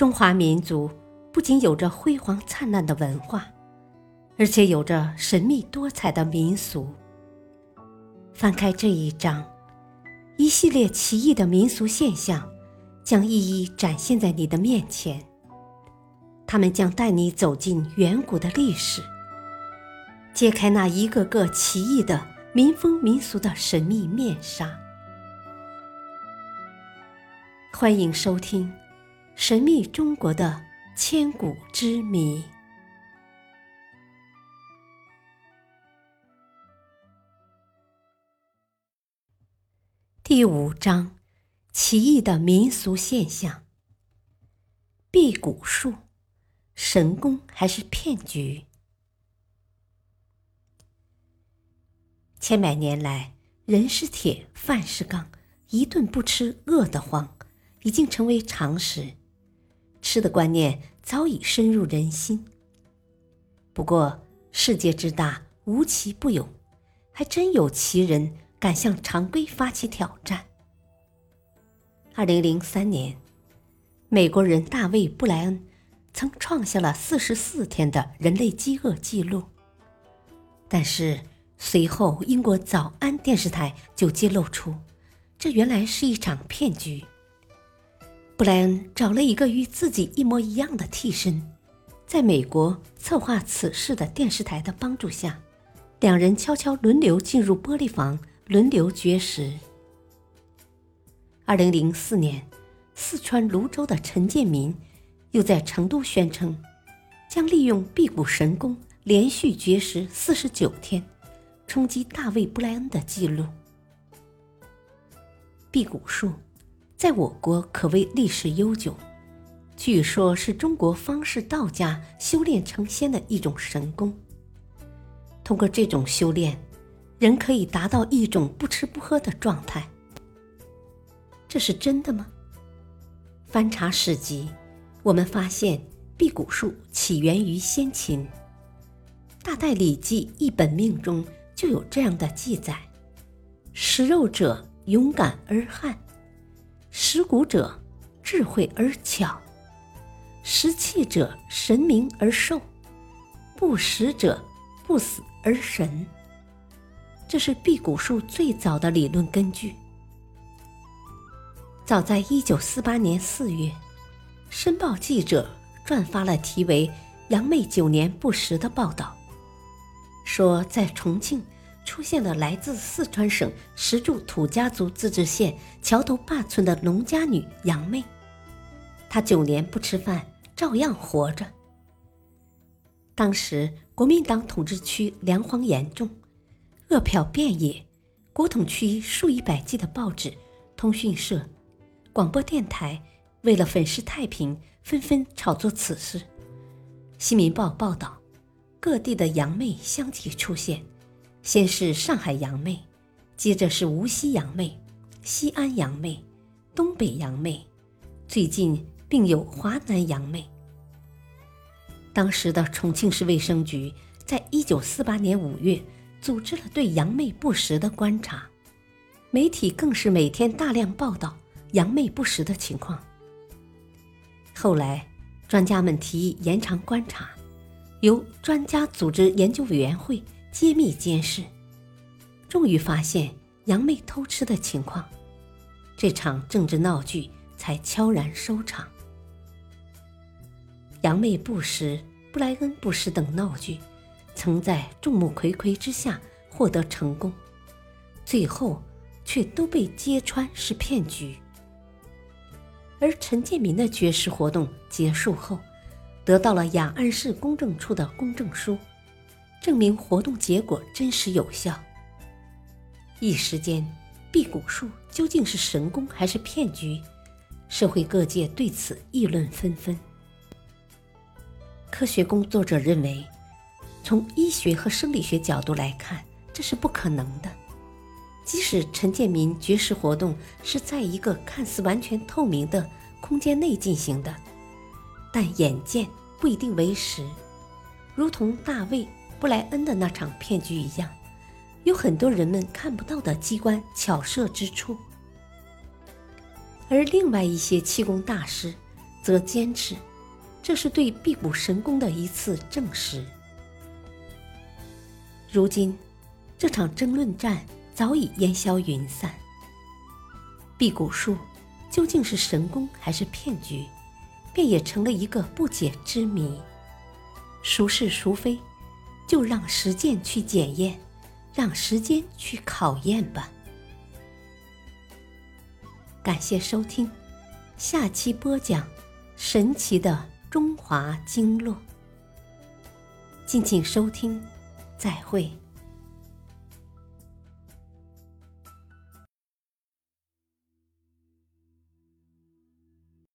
中华民族不仅有着辉煌灿烂的文化，而且有着神秘多彩的民俗。翻开这一章，一系列奇异的民俗现象将一一展现在你的面前。他们将带你走进远古的历史，揭开那一个个奇异的民风民俗的神秘面纱。欢迎收听《神秘中国的千古之谜》第五章：奇异的民俗现象——辟谷术，神功还是骗局？千百年来，人是铁，饭是钢，一顿不吃饿得慌。已经成为常识，吃的观念早已深入人心。不过，世界之大，无奇不有，还真有奇人敢向常规发起挑战。二零零三年，美国人大卫·布莱恩曾创下了四十四天的人类饥饿记录，但是随后英国早安电视台就揭露出，这原来是一场骗局。布莱恩找了一个与自己一模一样的替身，在美国策划此事的电视台的帮助下，两人悄悄轮流进入玻璃房，轮流绝食。二零零四年，四川泸州的陈建民又在成都宣称，将利用辟谷神功连续绝食四十九天，冲击大卫·布莱恩的记录。辟谷术。在我国可谓历史悠久，据说是中国方士道家修炼成仙的一种神功。通过这种修炼，人可以达到一种不吃不喝的状态。这是真的吗？翻查史籍，我们发现辟谷术起源于先秦，《大代礼记·一本命》中就有这样的记载：“食肉者勇敢而悍。”食谷者，智慧而巧；食气者，神明而寿；不食者，不死而神。这是辟谷术最早的理论根据。早在一九四八年四月，《申报》记者转发了题为《杨妹九年不食》的报道，说在重庆。出现了来自四川省石柱土家族自治县桥头坝村的农家女杨妹，她九年不吃饭，照样活着。当时国民党统治区粮荒严重，饿殍遍野，国统区数以百计的报纸、通讯社、广播电台为了粉饰太平，纷纷炒作此事。《新民报》报道，各地的杨妹相继出现。先是上海杨妹，接着是无锡杨妹、西安杨妹、东北杨妹，最近并有华南杨妹。当时的重庆市卫生局在一九四八年五月组织了对杨妹不实的观察，媒体更是每天大量报道杨妹不实的情况。后来，专家们提议延长观察，由专家组织研究委员会。揭秘监视，终于发现杨妹偷吃的情况，这场政治闹剧才悄然收场。杨妹不食、布莱恩不食等闹剧，曾在众目睽睽之下获得成功，最后却都被揭穿是骗局。而陈建民的绝食活动结束后，得到了雅安市公证处的公证书。证明活动结果真实有效。一时间，辟谷术究竟是神功还是骗局？社会各界对此议论纷纷。科学工作者认为，从医学和生理学角度来看，这是不可能的。即使陈建民绝食活动是在一个看似完全透明的空间内进行的，但眼见不一定为实，如同大卫。布莱恩的那场骗局一样，有很多人们看不到的机关巧设之处，而另外一些气功大师则坚持，这是对辟谷神功的一次证实。如今，这场争论战早已烟消云散。辟谷术究竟是神功还是骗局，便也成了一个不解之谜。孰是孰非，就让实践去检验，让时间去考验吧。感谢收听，下期播讲神奇的中华经络。敬请收听，再会。